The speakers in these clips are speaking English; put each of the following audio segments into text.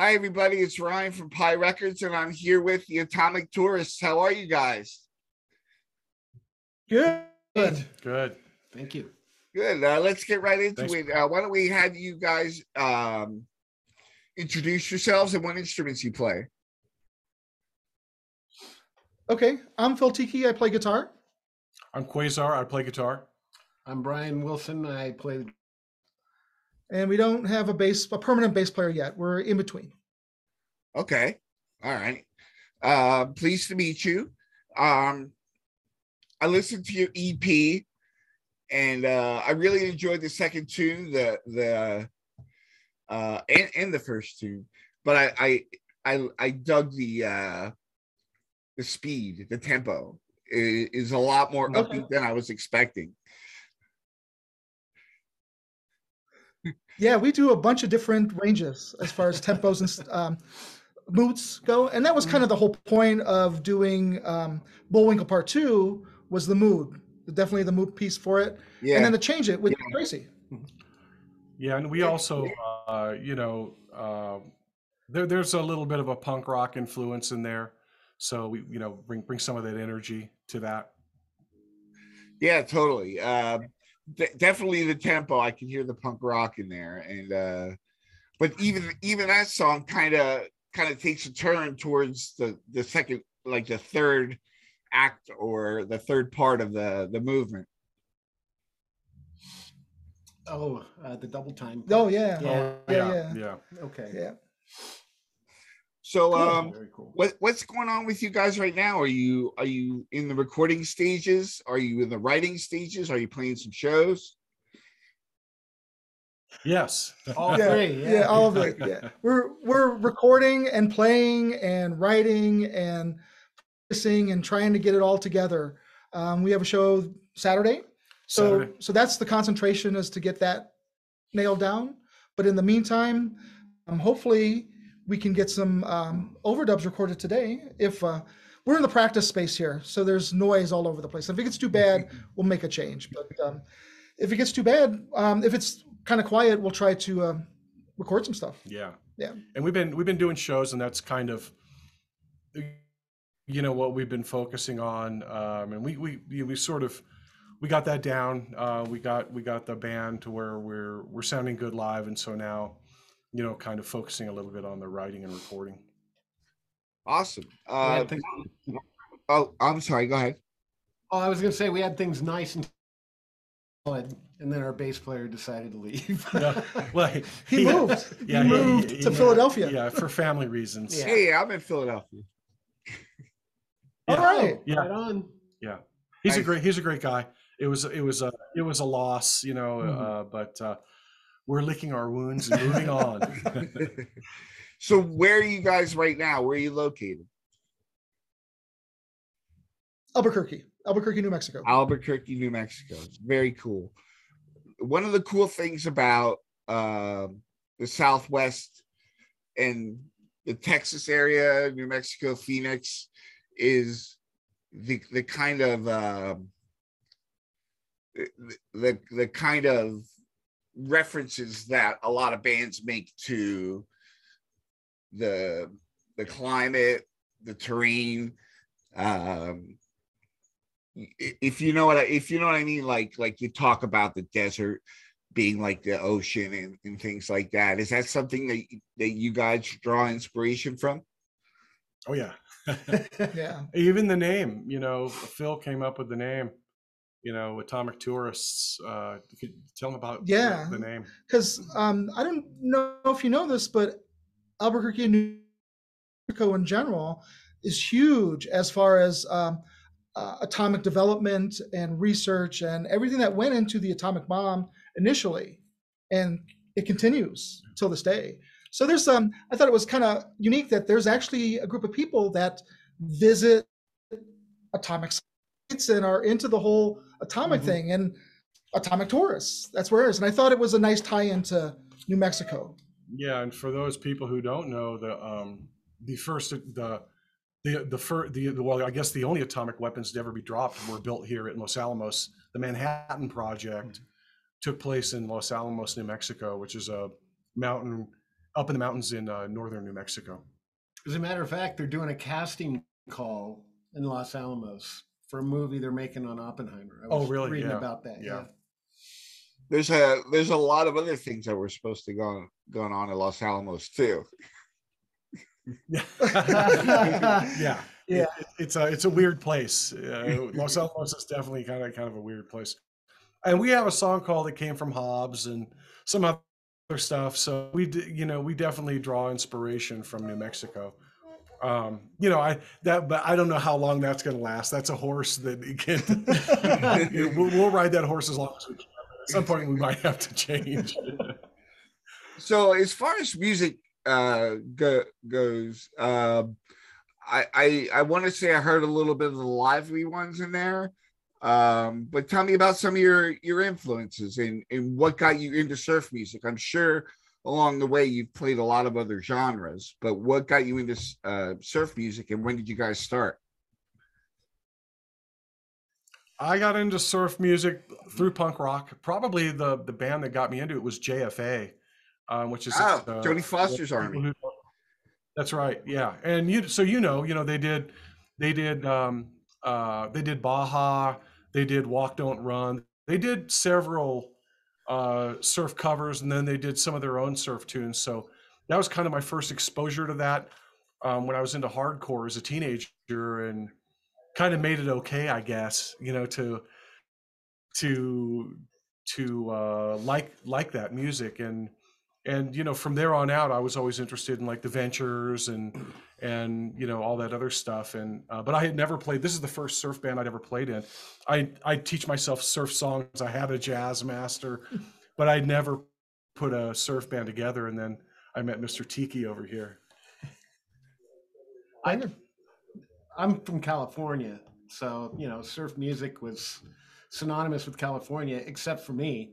Hi, everybody. It's Ryan from Pi Records, and I'm here with the Atomic Tourists. How are you guys? Good. Good. Thank you. Good. Uh, let's get right into Thanks. it. Uh, why don't we have you guys um, introduce yourselves and what instruments you play? Okay, I'm Phil Tiki. I play guitar. I'm Quasar. I play guitar. I'm Brian Wilson. I play and we don't have a bass, a permanent bass player yet. We're in between. Okay. All right. Uh, pleased to meet you. Um, I listened to your EP, and uh, I really enjoyed the second tune, the the uh, and, and the first tune. But I I I, I dug the uh, the speed, the tempo is, is a lot more upbeat than I was expecting. Yeah, we do a bunch of different ranges as far as tempos and um, moods go, and that was kind of the whole point of doing um, Bullwinkle Part Two was the mood, definitely the mood piece for it, Yeah. and then to change it with Tracy. Yeah, and we also, uh, you know, uh, there, there's a little bit of a punk rock influence in there, so we, you know, bring bring some of that energy to that. Yeah, totally. Uh, de- definitely the tempo. I can hear the punk rock in there, and uh, but even even that song kind of kind of takes a turn towards the the second, like the third act or the third part of the the movement. oh uh, the double time. Oh yeah, Yeah. yeah, yeah, yeah. Okay. yeah. So, Cool. um, Very cool. what what's going on with you guys right now? Are you are you in the recording stages? Are you in the writing stages? Are you playing some shows? Yes. All yeah, three. yeah, all of it. Yeah, we're we're recording and playing and writing and practicing and trying to get it all together. Um, we have a show Saturday, so Saturday. so that's the concentration is to get that nailed down. But in the meantime, um, hopefully we can get some um, overdubs recorded today. If uh, we're in the practice space here, so there's noise all over the place. If it gets too bad, we'll make a change. But um, if it gets too bad, um, if it's kind of quiet, we'll try to um, record some stuff. Yeah. Yeah. And we've been we've been doing shows, and that's kind of, you know, what we've been focusing on. Um, and we we we we sort of we got that down. Uh, we got we got the band to where we're we're sounding good live, and so now, you know, kind of focusing a little bit on the writing and recording. Awesome. We Uh, things- oh, I'm sorry. Go ahead. oh, I was gonna say we had things nice and solid, and then our bass player decided to leave. Yeah. Well, He moved. Yeah, he moved to Philadelphia. Yeah, for family reasons. Yeah. Hey, I'm in Philadelphia. All Yeah. right. Yeah. Right on. Yeah, he's a Nice. great he's a great guy. It was it was a it was a loss, you know, Mhm. uh, but uh, we're licking our wounds and moving on. so, where are you guys right now? Where are you located? Albuquerque, Albuquerque, New Mexico. Albuquerque, New Mexico. Very cool. One of the cool things about um, the Southwest and the Texas area, New Mexico, Phoenix, is the the kind of um, the, the kind of references that a lot of bands make to the the climate, the terrain. Um, if you know what I, if you know what I mean, like like you talk about the desert being like the ocean and, and things like that. Is that something that that you guys draw inspiration from? oh yeah, Yeah. even the name. You know, Phil came up with the name. You know, Atomic Tourists. Uh, you tell them about the- Yeah. the, name. Because um, I don't know if you know this, but Albuquerque, New Mexico in general, is huge as far as um, uh, atomic development and research and everything that went into the atomic bomb initially, and it continues till this day. So there's um, I thought it was kind of unique that there's actually a group of people that visit atomic sites and are into the whole atomic Mhm. thing and atomic tourists. That's where it is, and I thought it was a nice tie into New Mexico. Yeah, and for those people who don't know, the um, the first the the the, fir- the the well, I guess the only atomic weapons to ever be dropped were built here at Los Alamos. The Manhattan Project took place in Los Alamos, New Mexico, which is a mountain up in the mountains in uh, northern New Mexico. As a matter of fact, they're doing a casting call in Los Alamos for a movie they're making on Oppenheimer. I Oh, was really? Reading Yeah. about that. Yeah. Yeah. There's a there's a lot of other things that were supposed to go on, going on in Los Alamos too. Yeah, yeah, Yeah. It- it's a it's a weird place. Uh, Los Alamos is definitely kind of kind of a weird place. And we have a song called "It Came from Hobbs" and some other stuff. So we d- you know we definitely draw inspiration from New Mexico. Um, you know, I that but I don't know how long that's going to last. That's a horse that can. you know, we'll, we'll ride that horse as long as we can. At some point, we might have to change. So as far as music uh go, goes, um I I I want to say I heard a little bit of the lively ones in there. Um, but tell me about some of your your influences and and what got you into surf music. I'm sure along the way you've played a lot of other genres, but what got you into uh, surf music and when did you guys start? I got into surf music through punk rock. Probably the the band that got me into it was JFA, um, which is Oh, uh, Jodie Foster's Army. who- That's right. Yeah, and you so you know you know they did they did um, uh, they did Baja, they did Walk Don't Run, they did several uh, surf covers, and then they did some of their own surf tunes. So that was kind of my first exposure to that um, when I was into hardcore as a teenager, and kind of made it okay, I guess, you know, to to to uh, like like that music and and you know from there on out I was always interested in like the ventures and and you know all that other stuff. And uh, but I had never played this is the first surf band I'd ever played in. I I teach myself surf songs. I had a Jazzmaster but I'd never put a surf band together. And then I met Mr. Tiki over here. I, I'm from California, so you know, surf music was synonymous with California, except for me.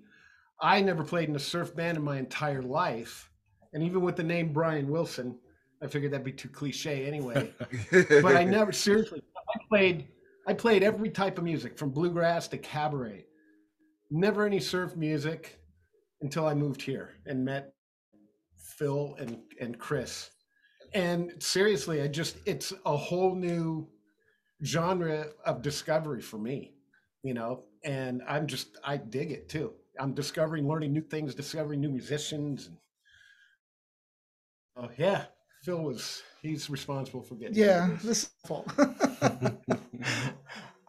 I never played in a surf band in my entire life, and even with the name Brian Wilson, I figured that'd be too cliche anyway. but I never seriously. I played. I played every type of music, from bluegrass to cabaret. Never any surf music until I moved here and met Phil and and Chris. And seriously, I just it's a whole new genre of discovery for me, you know. And I'm just I dig it too. I'm discovering, learning new things, discovering new musicians. And, oh yeah, Phil was he's responsible for getting. Yeah, this is fault.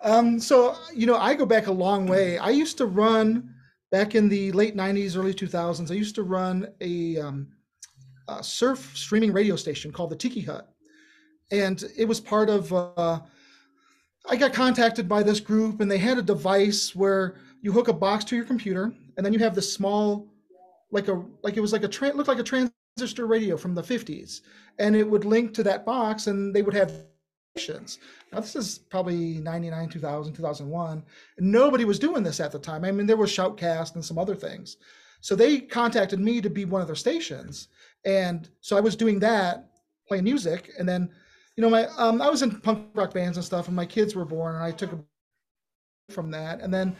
um, so you know, I go back a long way. I used to run back in the late '90s, early 2000s. I used to run a, um, a surf streaming radio station called the Tiki Hut, and it was part of. Uh, I got contacted by this group, and they had a device where you hook a box to your computer, and then you have this small, like a like it was like a tra- looked like a transistor radio from the 50s, and it would link to that box, and they would have stations. Now this is probably 99, 2000, 2001. Nobody was doing this at the time. I mean, there was Shoutcast and some other things. So they contacted me to be one of their stations, and so I was doing that, playing music, and then you know, my um, I was in punk rock bands and stuff, and my kids were born, and I took a from that, and then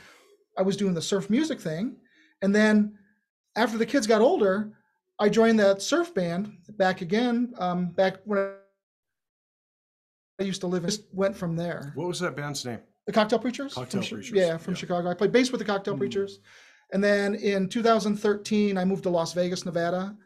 I was doing the surf music thing, and then after the kids got older, I joined that surf band back again, um, back when I used to live. in Just went from there. what was that band's name The Cocktail Preachers. Cocktail from Preachers, Yeah, from yeah. Chicago. I played bass with the Cocktail Mhm. Preachers, and then in 2013 I moved to Las Vegas, Nevada,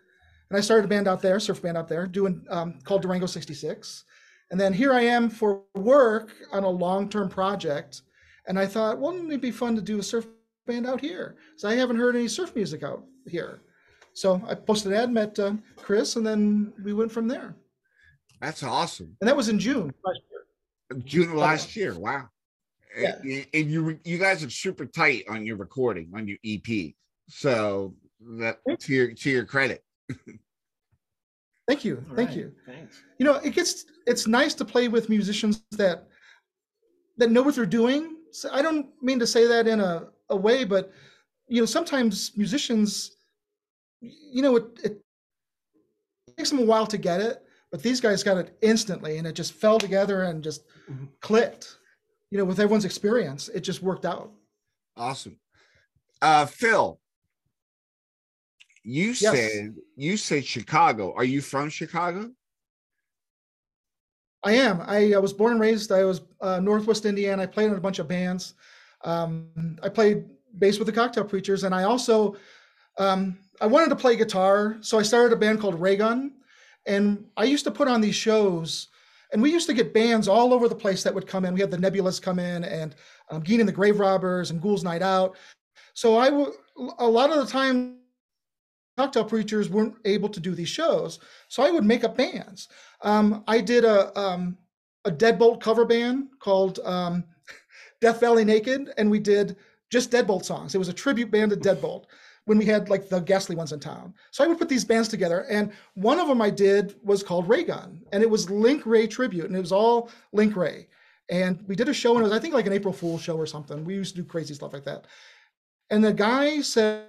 and I started a band out there, surf band out there, doing um, called Durango 66. And then here I am for work on a long-term project, and I thought, well, wouldn't it be fun to do a surf band out here? So I haven't heard any surf music out here. So I posted an ad, met uh, Chris, and then we went from there. That's awesome. And that was in June last year. June of last year. Wow. Yeah. And, and you you guys are super tight on your recording on your EP. So that to your to your credit. Thank you, All thank right, you. Thanks. you know it gets it's nice to play with musicians that that know what they're doing so i don't mean to say that in a, a way but you know sometimes musicians you know it, it takes them a while to get it but these guys got it instantly and it just fell together and just Mhm. clicked you know with everyone's experience it just worked out Awesome. Uh Phil. you Yes. said you said Chicago. Are you from Chicago? I am. I, I was born and raised. I was uh, Northwest Indiana. I played in a bunch of bands. Um, I played bass with the Cocktail Preachers, and I also um, I wanted to play guitar, so I started a band called Raygun, and I used to put on these shows. And we used to get bands all over the place that would come in. We had the Nebulas come in, and um, Gein and the Graverobbers, and Ghouls Night Out. So I w- a lot of the time, cocktail preachers weren't able to do these shows, so I would make up bands. Um, I did a um, a Deadbolt cover band called um, Death Valley Naked, and we did just Deadbolt songs. It was a tribute band to Deadbolt when we had like the ghastly ones in town. So I would put these bands together, and one of them I did was called Raygun, and it was Link Wray tribute, and it was all Link Wray. And we did a show, and it was I think like an April Fool's show or something. We used to do crazy stuff like that. And the guy said,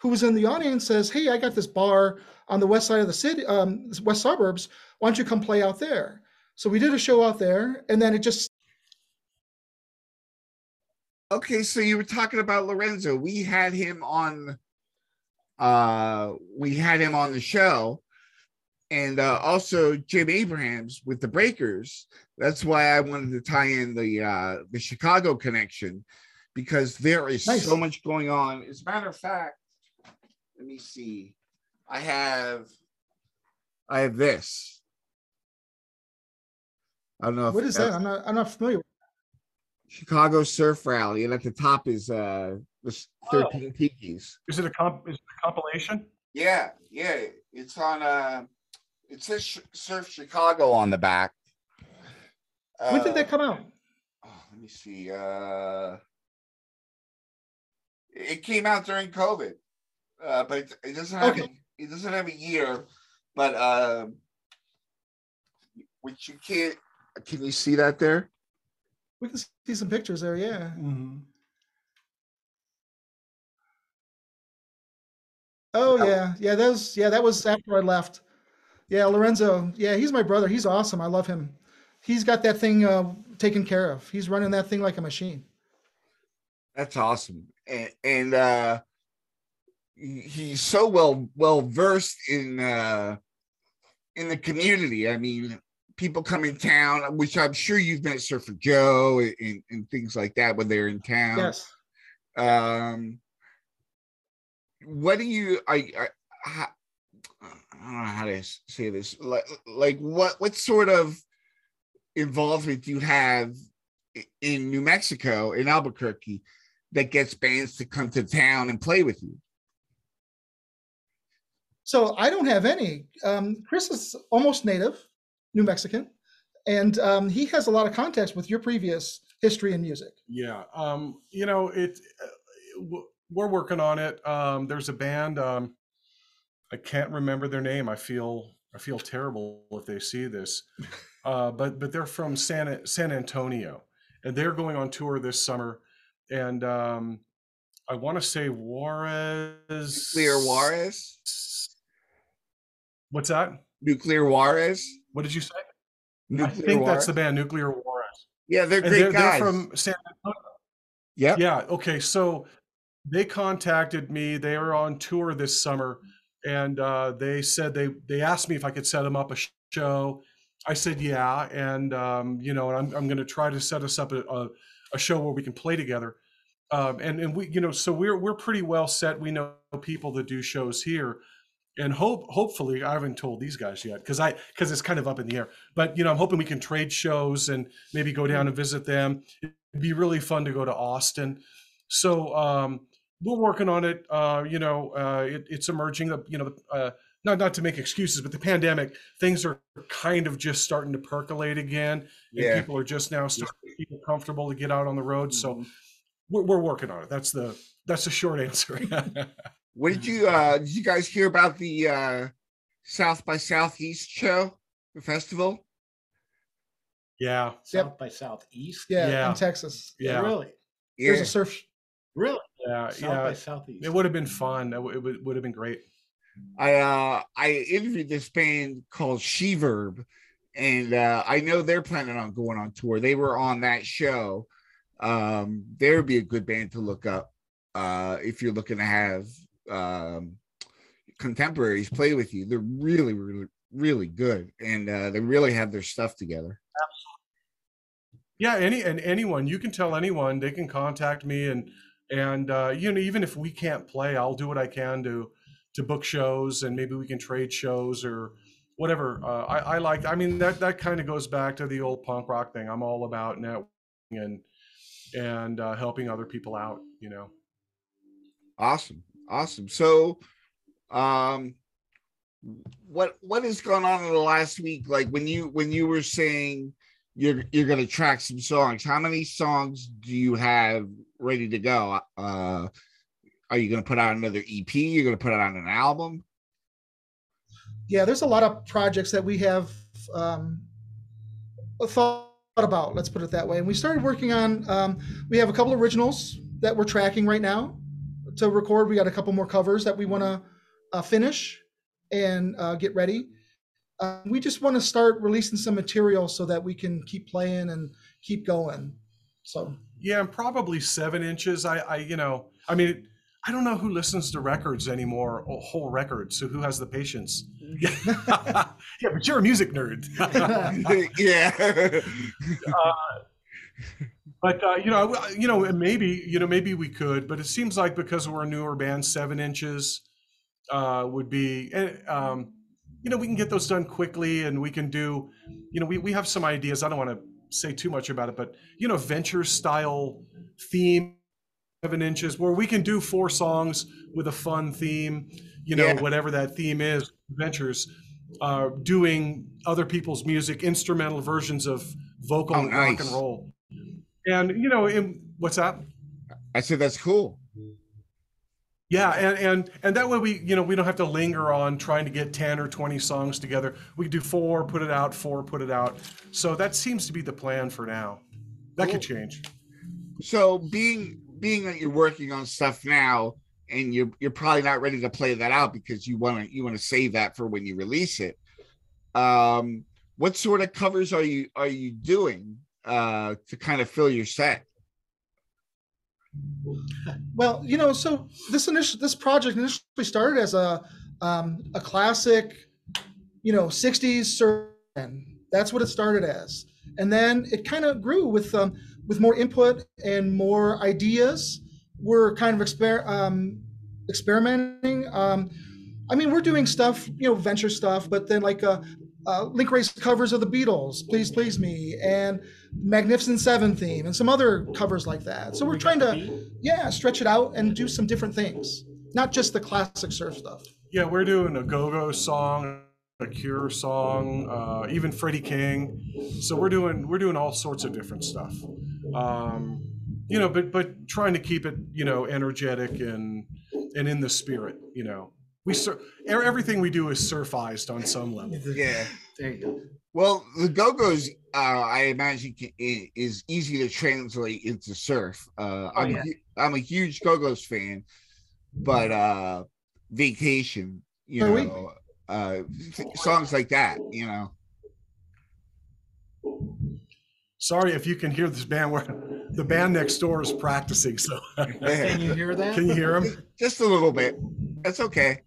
who was in the audience says, "Hey, I got this bar on the west side of the city, um, west suburbs. Why don't you come play out there?" So we did a show out there, and then it just Okay, so you were talking about Lorenzo. We had him on uh we had him on the show and uh also Jim Abrahams with the Breakers. That's why I wanted to tie in the uh the Chicago connection because there is Nice. so much going on. As a matter of fact, let me see. I have I have this. I don't know if what is that? I'm not I'm not familiar. Chicago Surf Rally, and at the top is uh the s- Oh. 13 Tikis. Is it a comp? Is it a compilation? Yeah, yeah, it's on uh it says Surf Chicago on the back. When did Uh, that come out? oh, let me see. Uh it came out during COVID. Uh but it, it doesn't have Okay. a, it doesn't have a year, but uh which you can't can you see that there? We can see some pictures there. Yeah. Oh Yeah. yeah, yeah. That was yeah. That was after I left. Yeah, Lorenzo. Yeah, he's my brother. He's awesome. I love him. He's got that thing uh, taken care of. He's running that thing like a machine. That's awesome. And, and uh he- he's so well well versed in uh in the community. I mean, people come in town, which I'm sure you've met Surfer Joe and, and things like that when they're in town. Yes. Um what do you I, I how, I don't know how to say this. Like like what what sort of involvement do you have in New Mexico in Albuquerque that gets bands to come to town and play with you? So I don't have any. Um, Chris is almost native, New Mexican, and um, he has a lot of context with your previous history in music. Yeah, um, you know, it. Uh, we're working on it. Um, there's a band. Um, I can't remember their name. I feel I feel terrible if they see this, uh, but but they're from San San Antonio, and they're going on tour this summer. And um, I want to say Juarez. Clear Juarez? What's that? Nuclear Juarez? What did you say? I Nuclear think that's the band Nuclear Juarez. Yeah, they're great they're, they're guys. from San Yep. Yeah. Yeah. Okay. So they contacted me. They were on tour this summer, and uh, they said they they asked me if I could set them up a show. I said yeah, and um, you know, and I'm I'm going to try to set us up a, a, a show where we can play together. Um, and and we you know so we're we're pretty well set. We know people that do shows here, and hope hopefully I haven't told these guys yet because I because it's kind of up in the air. But you know I'm hoping we can trade shows and maybe go down and visit them. It'd be really fun to go to Austin. So um, we're working on it. Uh, you know, uh, it, it's emerging. The you know, uh, not not to make excuses, but the pandemic things are kind of just starting to percolate again, and people are just now starting to feel comfortable to get out on the road. So Mm-hmm. we're, we're working on it. That's the that's the short answer. What did you uh did you guys hear about the uh South by Southeast show, the festival? yeah, South by Southeast. Yeah, Yeah. in Texas. yeah, Really? There's a surf. Really? yeah, South yeah. by Southeast. It would have been fun. It would, it would, would have been great. I uh I interviewed this band called Sheverb, and uh I know they're planning on going on tour. They were on that show. Um, they would be a good band to look up uh if you're looking to have um, contemporaries play with you, they're really, really, really good, and uh, they really have their stuff together. Yeah, any and anyone you can tell anyone they can contact me and and uh, you know even if we can't play, I'll do what I can to to book shows and maybe we can trade shows or whatever. Uh, I, I like. I mean that that kind of goes back to the old punk rock thing. I'm all about networking and and uh, helping other people out. You know. Awesome, awesome. So, um, what what has gone on in the last week? Like when you when you were saying you're you're gonna track some songs. How many songs do you have ready to go? Uh, are you gonna put out another EP? You're gonna put out an album? Yeah, there's a lot of projects that we have um, thought about. Let's put it that way. And we started working on. Um, we have a couple originals that we're tracking right now to record. We got a couple more covers that we want to uh, finish and uh, get ready. Uh, we just want to start releasing some material so that we can keep playing and keep going. So yeah, and probably seven inches. I, I, you know, I mean, I don't know who listens to records anymore, whole records. So who has the patience? yeah, but you're a music nerd. yeah. but uh, you know, you know, maybe you know, maybe we could. But it seems like because we're a newer band, seven inches uh, would be. Um, you know, we can get those done quickly and we can do, you know, we, we have some ideas. I don't want to say too much about it, but, you know, venture style theme, seven inches, where we can do four songs with a fun theme, you know, yeah. whatever that theme is, ventures, uh, doing other people's music, instrumental versions of vocal oh, nice. rock and roll. And, you know, in, what's up? I said, that's cool. Yeah, and, and and that way we you know we don't have to linger on trying to get ten or twenty songs together. We can do four, put it out, four, put it out. So that seems to be the plan for now. That cool. could change. So being being that you're working on stuff now, and you're you're probably not ready to play that out because you want to you want to save that for when you release it. Um, what sort of covers are you are you doing uh, to kind of fill your set? Well, you know, so this initial this project initially started as a um, a classic, you know, '60s surf That's what it started as, and then it kind of grew with um, with more input and more ideas. We're kind of exper- um, experimenting. Um, I mean, we're doing stuff, you know, venture stuff, but then like uh, uh, Link Wray's covers of the Beatles, Please Please Me, and Magnificent Seven theme, and some other covers like that. So we're trying to, yeah, stretch it out and do some different things, not just the classic surf stuff. Yeah, we're doing a go-go song, a Cure song, uh, even Freddie King. So we're doing we're doing all sorts of different stuff. Um, you know, but but trying to keep it, you know, energetic and and in the spirit, you know we sur- everything we do is surfized on some level. Yeah, there you go. Well, the Go Go's, uh, I imagine, can, is easy to translate into surf. Uh, oh, I'm, yeah. a, I'm a huge Go Go's fan, but uh, Vacation, you Are know, uh, songs like that, you know. Sorry if you can hear this band. Where the band next door is practicing. So can you hear that? Can you hear them? Just a little bit. That's okay.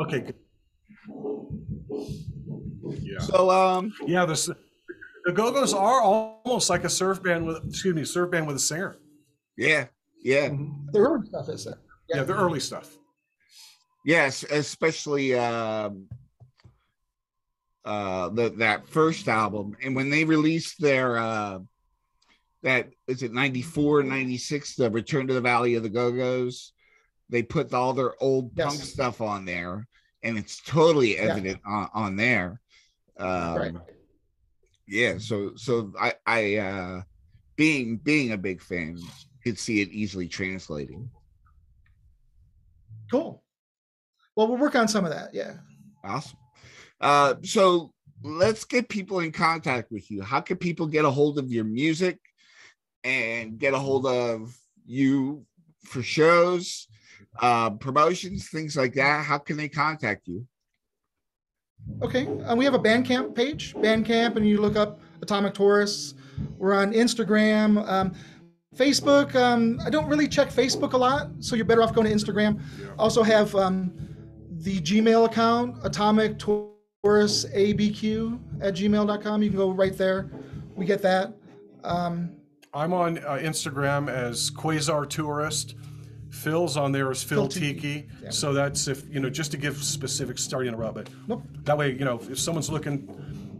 Okay. Good. Yeah. So um yeah, the the Go-Go's are almost like a surf band with excuse me, surf band with a singer. Yeah. Yeah. Mm-hmm. The early stuff is it? Yeah. yeah, the early stuff. Yes, especially um uh the that first album and when they released their uh that is it 94 96 the return to the valley of the go-go's they put all their old yes. punk stuff on there and it's totally evident yeah. on, on there. Um, right. Yeah, so so I I uh, being being a big fan could see it easily translating. Cool. Well, we'll work on some of that. Yeah. Awesome. Uh, so let's get people in contact with you. How can people get a hold of your music and get a hold of you for shows? Uh, promotions, things like that, how can they contact you? Okay, uh, we have a Bandcamp page, Bandcamp, and you look up Atomic Tourists. We're on Instagram. Um, Facebook. Um, I don't really check Facebook a lot, so you're better off going to Instagram. Also have um, the Gmail account, Atomic Tourists ABQ at gmail.com. You can go right there. We get that. Um, I'm on uh, Instagram as Quasar Tourist. Phil's on there is Phil, Phil Tiki. Tiki. Yeah. So that's if you know, just to give specifics. Sorry to interrupt, but Nope. that way, you know, if someone's looking,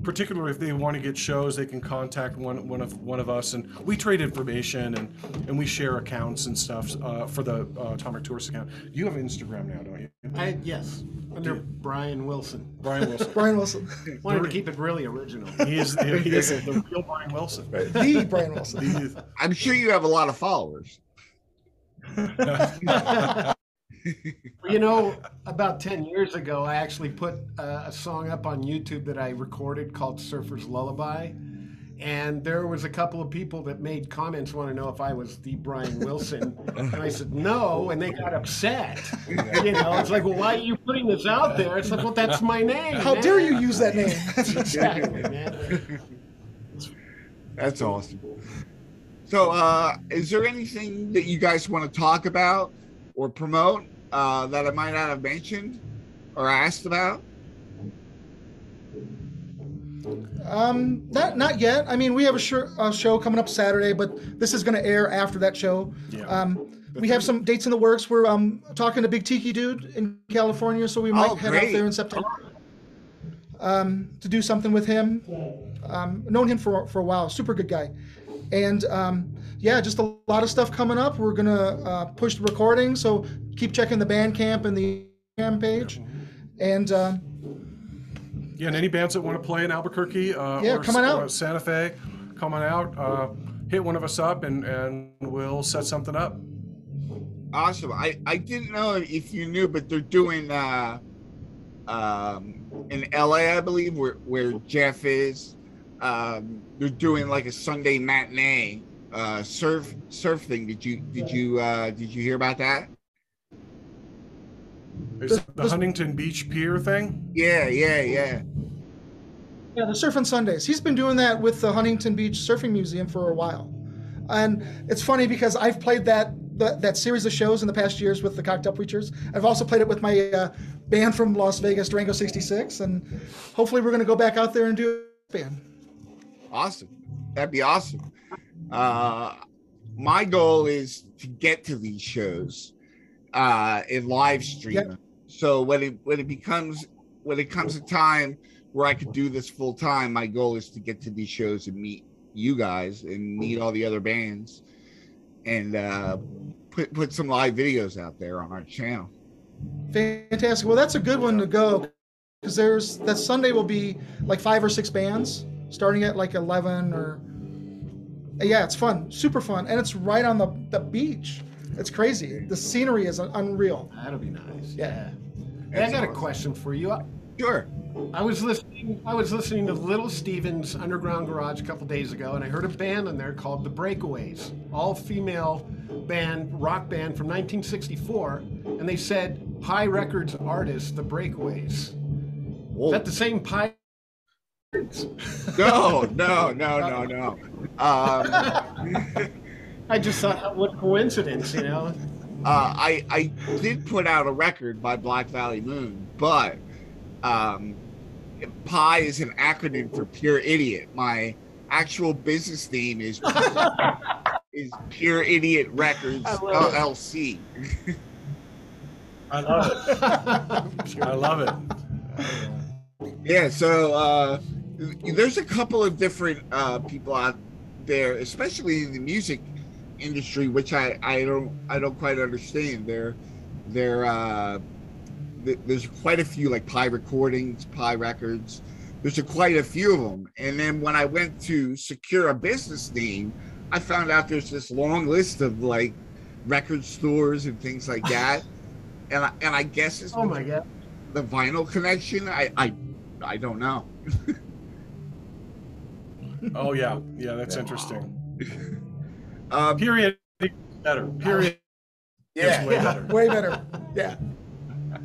particularly if they want to get shows, they can contact one one of one of us, and we trade information and and we share accounts and stuff uh, for the uh, Atomic Tourist account. You have Instagram now, don't you? I, yes, under Brian Wilson. Brian Wilson. Brian Wilson, Wanted to keep it really original. he is he is the real Brian Wilson. the Brian Wilson. He I'm sure you have a lot of followers. You know, about 10 years ago, I actually put uh, a song up on YouTube that I recorded called Surfer's Lullaby. And there was a couple of people that made comments, want to know if I was the Brian Wilson. and I said, no. And they got upset. You know, it's like, well, why are you putting this out there? It's like, well, that's my name. How man." dare you use that name? Exactly, man. That's awesome. So, uh, is there anything that you guys want to talk about or promote uh, that I might not have mentioned or asked about? Um, not not yet. I mean, we have a, show a show coming up Saturday, but this is going to air after that show. Yeah. Um, we have some dates in the works. We're um talking to Big Tiki Dude in California, so we might Oh, head out there in September. Um, to do something with him. Um, known him for for a while. Super good guy, and um, yeah, just a lot of stuff coming up. We're gonna uh, push the recording, so keep checking the Bandcamp and the Instagram page, and. Um, Yeah, and any bands that want to play in Albuquerque uh, Yeah, or, come on or out. Santa Fe, come on out. Uh, hit one of us up, and and we'll set something up. Awesome. I, I didn't know if you knew, but they're doing uh, um, in LA, I believe, where, where Jeff is. Um, they're doing like a Sunday matinee uh, surf surf thing. Did you did you uh, did you hear about that? Is This- the Huntington Beach Pier thing? Yeah, yeah, yeah. Yeah, the Surfing Sundays. He's been doing that with the Huntington Beach Surfing Museum for a while, and it's funny because I've played that that, that series of shows in the past years with the Cocktail Preachers. I've also played it with my uh, band from Las Vegas, Durango '66, and hopefully we're going to go back out there and do a band. Awesome. That'd be awesome. Uh, my goal is to get to these shows uh, in live stream. So when it when it becomes when it comes a time where I could do this full time, my goal is to get to these shows and meet you guys and meet all the other bands and uh, put put some live videos out there on our channel. Fantastic. Well, that's a good one to go because there's that Sunday will be like five or six bands starting at like 11 or yeah, it's fun, super fun, and it's right on the the beach. It's crazy. The scenery is unreal. That'll be nice. Yeah. Hey, I got a question for you. Sure. I was listening. I was listening to Little Steven's Underground Garage a couple days ago, and I heard a band in there called The Breakaways, all female band, rock band from 1964, and they said Pi Records artist The Breakaways. Is Whoa. that the same Pi? No, no, no, no, no. Um, I just thought, what coincidence, you know? uh, I I did put out a record by Black Valley Moon, but um, Pi is an acronym for Pure Idiot. My actual business name is is Pure Idiot Records I. LLC. I love it. I love it. Yeah, so uh, there's a couple of different uh, people out there, especially in the music industry, which I, I don't I don't quite understand. They're they're uh, th- there's quite a few like Pi Recordings, Pi Records. There's a, quite a few of them. And then when I went to secure a business name, I found out there's this long list of like record stores and things like that. and I, and I guess it's Oh my God. the vinyl connection. I I I don't know. Oh yeah, yeah, that's interesting. Um, Period. Better. Period. yeah, way yeah. better. Way better. Yeah.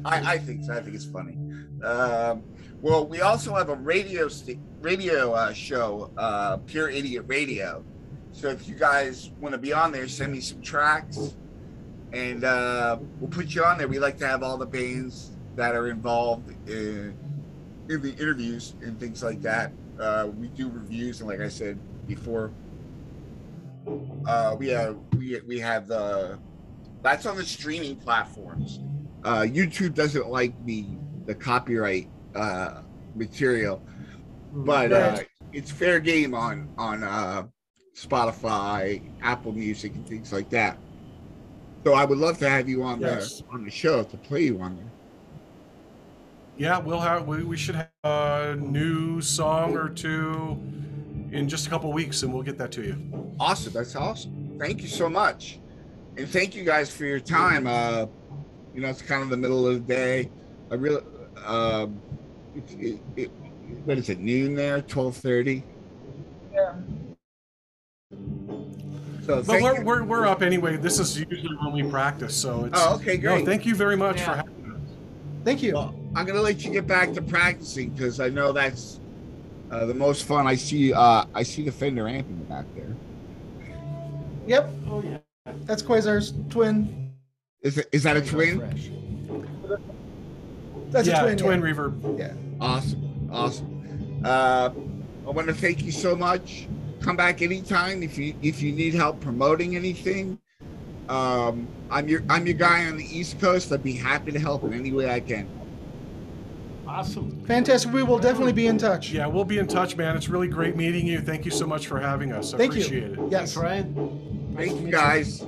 I, I think so. I think it's funny. Um, well, we also have a radio sta- radio uh, show, uh, Pure Idiot Radio. So if you guys want to be on there, send me some tracks, and uh, we'll put you on there. We like to have all the bands that are involved in, in the interviews and things like that. Uh, we do reviews, and like I said before, uh, we have we we have the that's on the streaming platforms. Uh, YouTube doesn't like the the copyright uh, material, but uh, it's fair game on on uh, Spotify, Apple Music, and things like that. So I would love to have you on Yes. the on the show to play you on there. Yeah, we'll have we, we should have a new song or two in just a couple weeks, and we'll get that to you. Awesome, that's awesome. Thank you so much, and thank you guys for your time. Uh, you know, it's kind of the middle of the day. I really, um, it, it, it, what is it? Noon there, twelve thirty. Yeah. So But we're, we're, we're up anyway. This is usually when we practice, so it's. Oh, okay, great. No, thank you very much for having us. Thank you. Well, I'm gonna let you get back to practicing because I know that's uh, the most fun. I see. Uh, I see the Fender amp in the back there. Yep, Oh yeah. that's Quasar's twin. Is it, is that a twin? That's yeah, a twin. twin yeah. reverb. Yeah. Awesome, awesome. Uh, I want to thank you so much. Come back anytime if you if you need help promoting anything. Um, I'm your I'm your guy on the East Coast. I'd be happy to help in any way I can. Awesome. Fantastic. We will definitely be in touch. Yeah, we'll be in touch, man. It's really great meeting you. Thank you so much for having us. I Thank you. appreciate it. Yes. Thanks, Ryan. Nice Thank to you meet guys.